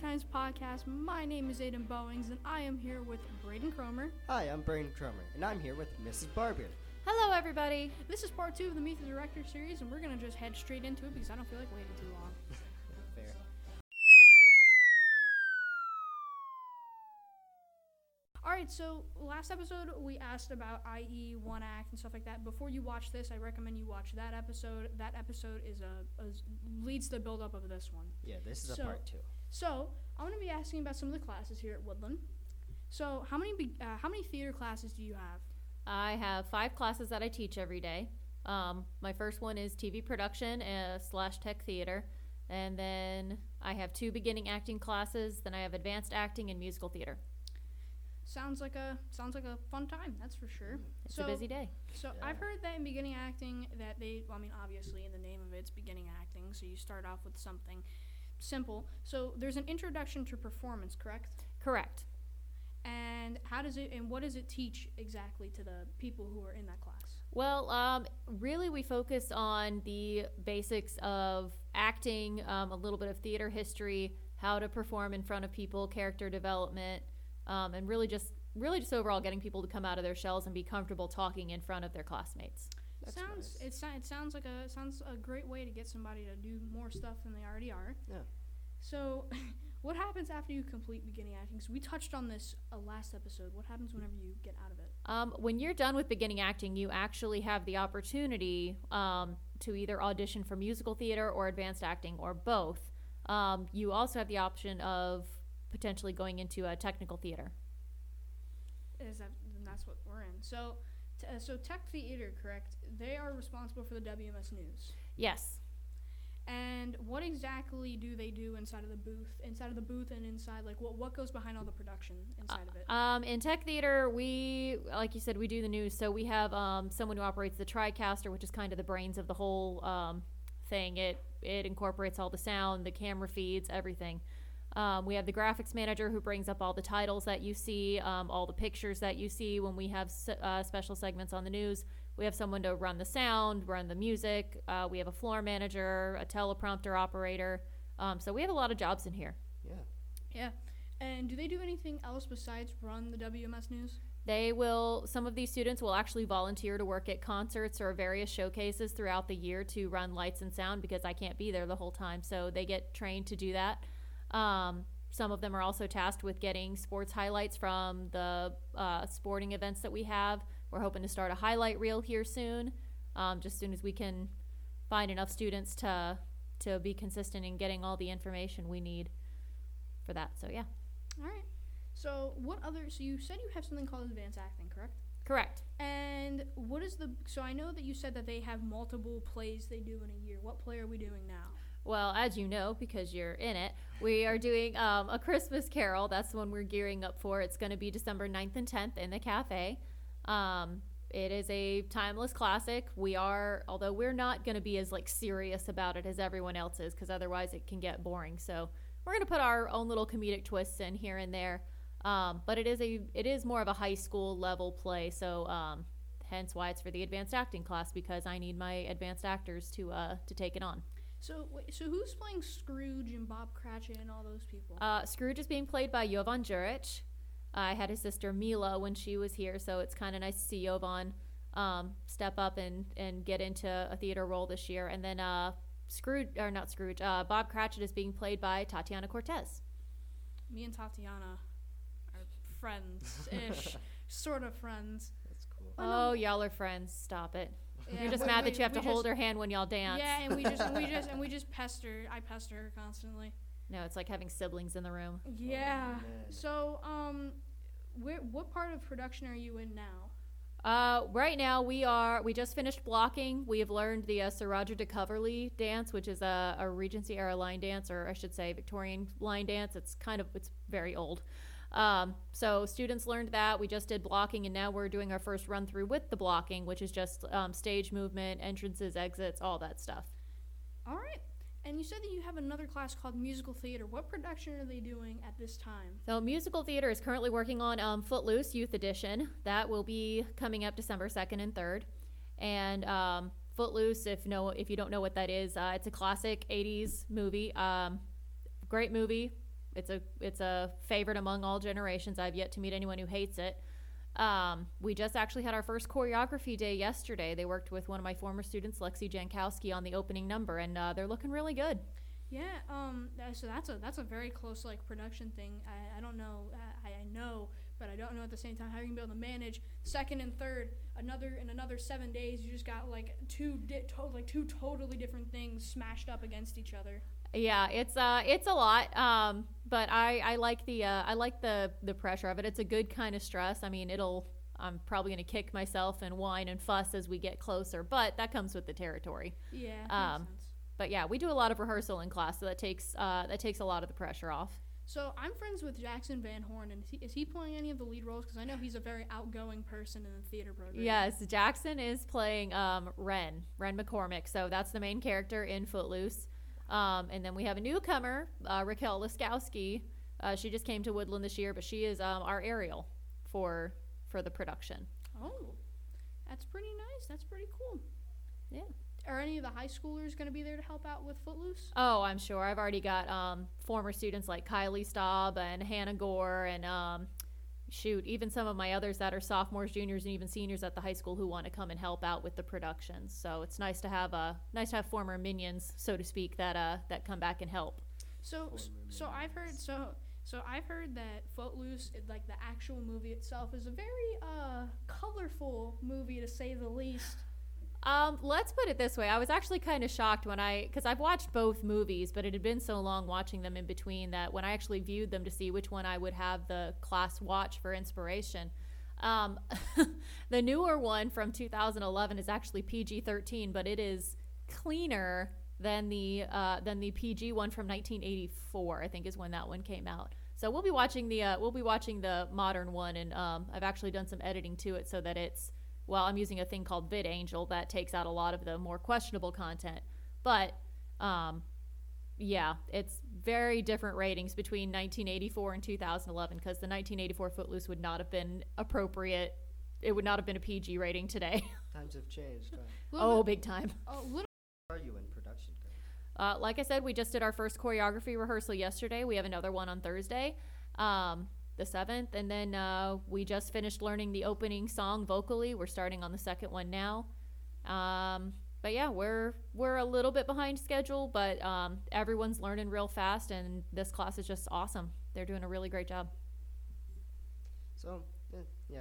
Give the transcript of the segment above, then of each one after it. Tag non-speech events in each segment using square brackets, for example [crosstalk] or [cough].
Times podcast. My name is Aiden Bowings, and I am here with Braden Cromer. Hi, I'm Braden Cromer, and I'm here with Mrs. Barber. Hello, everybody. This is part two of the Meet the Director series, and we're gonna just head straight into it because I don't feel like waiting too long. [laughs] Fair. All right, so last episode we asked about IE one act and stuff like that. Before you watch this, I recommend you watch that episode. That episode is a, a leads the build up of this one. Yeah, this is So- a part two. So I'm gonna be asking about some of the classes here at Woodland. So how many be- uh, how many theater classes do you have? I have five classes that I teach every day. Um, my first one is TV production uh, slash tech theater, and then I have two beginning acting classes. Then I have advanced acting and musical theater. Sounds like a sounds like a fun time. That's for sure. It's so, a busy day. So Yeah. I've heard that in beginning acting that they, well, I mean, obviously in the name of it, it's beginning acting. So you start off with something simple. So there's an introduction to performance, correct? Correct. And how does it and what does it teach exactly to the people who are in that class? Well, um, really, we focus on the basics of acting, um, a little bit of theater history, how to perform in front of people, character development, um, and really just really just overall getting people to come out of their shells and be comfortable talking in front of their classmates. That's sounds nice. it, sou- it sounds like a sounds a great way to get somebody to do more stuff than they already are. Yeah. So, [laughs] what happens after you complete beginning acting? So we touched on this uh, last episode. What happens whenever you get out of it? Um, when you're done with beginning acting, you actually have the opportunity um, to either audition for musical theater or advanced acting or both. Um, you also have the option of potentially going into a technical theater. Is that then that's what we're in? So, t- uh, so Tech Theater, correct? They are responsible for the WMS News. Yes. And what exactly do they do inside of the booth? Inside of the booth and inside, like what what goes behind all the production inside of it? Um, in tech theater, we, like you said, we do the news. So we have um, someone who operates the TriCaster, which is kind of the brains of the whole um, thing. It it incorporates all the sound, the camera feeds, everything. Um, we have the graphics manager who brings up all the titles that you see, um, all the pictures that you see when we have se- uh, special segments on the news. We have someone to run the sound, run the music. Uh, we have a floor manager, a teleprompter operator. Um, so we have a lot of jobs in here. Yeah. yeah. And do they do anything else besides run the WMS News? They will, some of these students will actually volunteer to work at concerts or various showcases throughout the year to run lights and sound because I can't be there the whole time. So they get trained to do that. Um, some of them are also tasked with getting sports highlights from the uh, sporting events that we have. We're hoping to start a highlight reel here soon, um, just as soon as we can find enough students to to be consistent in getting all the information we need for that. So yeah, All right. So what other? So you said you have something called advanced acting, correct? correct. And what is the? So I know that you said that they have multiple plays they do in a year. What play are we doing now? Well, as you know, because you're in it, we are doing um, a Christmas Carol. That's the one we're gearing up for. It's going to be December 9th and 10th in the cafe. Um, it is a timeless classic. We are, although we're not going to be as like serious about it as everyone else is, because otherwise it can get boring. So we're going to put our own little comedic twists in here and there. Um, but it is a, it is more of a high school level play. So um, hence why it's for the advanced acting class because I need my advanced actors to uh, to take it on. So wait, so who's playing Scrooge and Bob Cratchit and all those people? Uh, Scrooge is being played by Jovan Juric. I had his sister Mila when she was here, so it's kind of nice to see Jovan um, step up and, and get into a theater role this year. And then uh, Scrooge, or not Scrooge, uh, Bob Cratchit is being played by Tatiana Cortez. Me and Tatiana are friends ish, [laughs] sort of friends. That's cool. Oh. Oh, y'all are friends. Stop it. Yeah, You're just mad we- that you have we to hold her hand when y'all dance. Yeah, and we just and we just [laughs] and we just pester. I pester her constantly. No, it's like having siblings in the room. Yeah. man. So um, where what part of production are you in now? Uh, right now we are we just finished blocking. We have learned the uh, Sir Roger de Coverley dance, which is a, a Regency era line dance, or I should say Victorian line dance. It's kind of it's very old. Um, so students learned that. We just did blocking, and now we're doing our first run through with the blocking, which is just um, stage movement, entrances, exits, all that stuff. All right. And you said that you have another class called musical theater. What production are they doing at this time? So musical theater is currently working on um, Footloose Youth Edition. That will be coming up December second and third. And um, Footloose, if no, if you don't know what that is, uh, it's a classic '80s movie. Um, great movie. It's a it's a favorite among all generations. I've yet to meet anyone who hates it. Um, we just actually had our first choreography day yesterday. They worked with one of my former students, Lexi Jankowski, on the opening number, and uh, they're looking really good. Yeah, um, so that's a that's a very close like production thing. I, I don't know, I, I know, but I don't know at the same time how you can be able to manage second and third another in another seven days. You just got like two di- to- like two totally different things smashed up against each other. Yeah, it's uh it's a lot. Um, but I I like the uh, I like the the pressure of it. It's a good kind of stress. I mean, it'll I'm probably gonna kick myself and whine and fuss as we get closer, but that comes with the territory. Yeah, Um. But yeah, we do a lot of rehearsal in class, so that takes uh, that takes a lot of the pressure off. So I'm friends with Jackson Van Horn, and is he, is he playing any of the lead roles? Because I know he's a very outgoing person in the theater program. Yes, Jackson is playing um, Ren, Ren McCormick. So that's the main character in Footloose. Um, and then we have a newcomer, uh, Raquel Laskowski. Uh, she just came to Woodland this year, but she is um, our Ariel for for the production. Oh, that's pretty nice. That's pretty cool. Yeah. Are any of the high schoolers going to be there to help out with Footloose? Oh, I'm sure. I've already got um, former students like Kylie Staub and Hannah Gore, and um, shoot, even some of my others that are sophomores, juniors, and even seniors at the high school who want to come and help out with the productions. So it's nice to have uh, nice to have former minions, so to speak, that uh, that come back and help. So, so I've heard so so I've heard that Footloose, it- like the actual movie itself, is a very uh colorful movie to say the least. Um, let's put it this way. I was actually kind of shocked when I, because I've watched both movies, but it had been so long watching them in between that when I actually viewed them to see which one I would have the class watch for inspiration, um, [laughs] the newer one from 2011 is actually PG-13, but it is cleaner than the uh, than the PG one from 1984. I think is when that one came out. So we'll be watching the uh, we'll be watching the modern one, and um, I've actually done some editing to it so that it's well, I'm using a thing called VidAngel that takes out a lot of the more questionable content. But um, yeah, it's very different ratings between 1984 and 2011 because the 1984 Footloose would not have been appropriate. It would not have been a PG rating today. [laughs] Times have changed. Huh? Little oh, bit- big time. a [laughs] little Are you in production? Uh, like I said, we just did our first choreography rehearsal yesterday. We have another one on Thursday, um, the 7th. And then uh, we just finished learning the opening song vocally. We're starting on the second one now. Um, but yeah, we're we're a little bit behind schedule, but um, everyone's learning real fast, and this class is just awesome. They're doing a really great job. So, eh, yeah.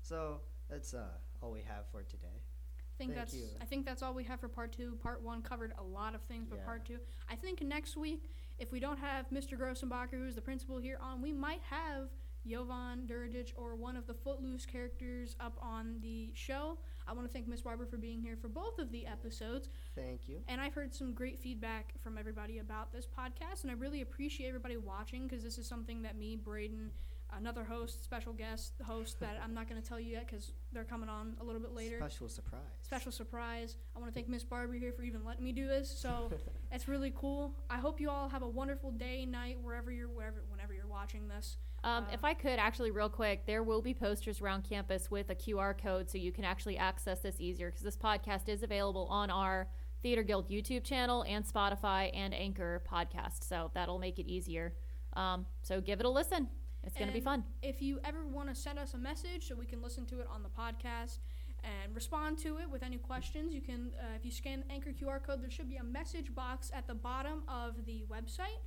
So, that's uh, all we have for today. I think Thank that's you. I think that's all we have for part two. Part one covered a lot of things, but Yeah. part two, I think next week, if we don't have Mr. Grossenbacher, who's the principal here, on, we might have Jovan Duridic or one of the Footloose characters up on the show. I want to thank Miss Barber for being here for both of the episodes. Thank you. And I've heard some great feedback from everybody about this podcast, and I really appreciate everybody watching because this is something that me, Braden, another host, special guest host that [laughs] I'm not going to tell you yet because they're coming on a little bit later. Special surprise. Special surprise. I want to thank Miss Barbie here for even letting me do this. So [laughs] it's really cool. I hope you all have a wonderful day, night, wherever you're, wherever, whenever you're watching this. Um, Uh, if I could actually, real quick, there will be posters around campus with a QR code so you can actually access this easier because this podcast is available on our Theater Guild YouTube channel and Spotify and Anchor podcast. So that'll make it easier. Um, so give it a listen. It's going to be fun. If you ever want to send us a message so we can listen to it on the podcast and respond to it with any questions, you can, uh, if you scan the Anchor QR code, there should be a message box at the bottom of the website.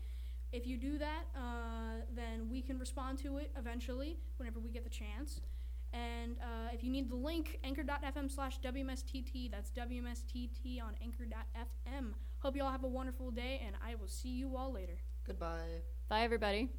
If you do that, uh, then we can respond to it eventually whenever we get the chance. And uh, if you need the link, anchor.fm slash WMSTT, that's WMSTT on anchor.fm. Hope you all have a wonderful day, and I will see you all later. Goodbye. Bye, everybody.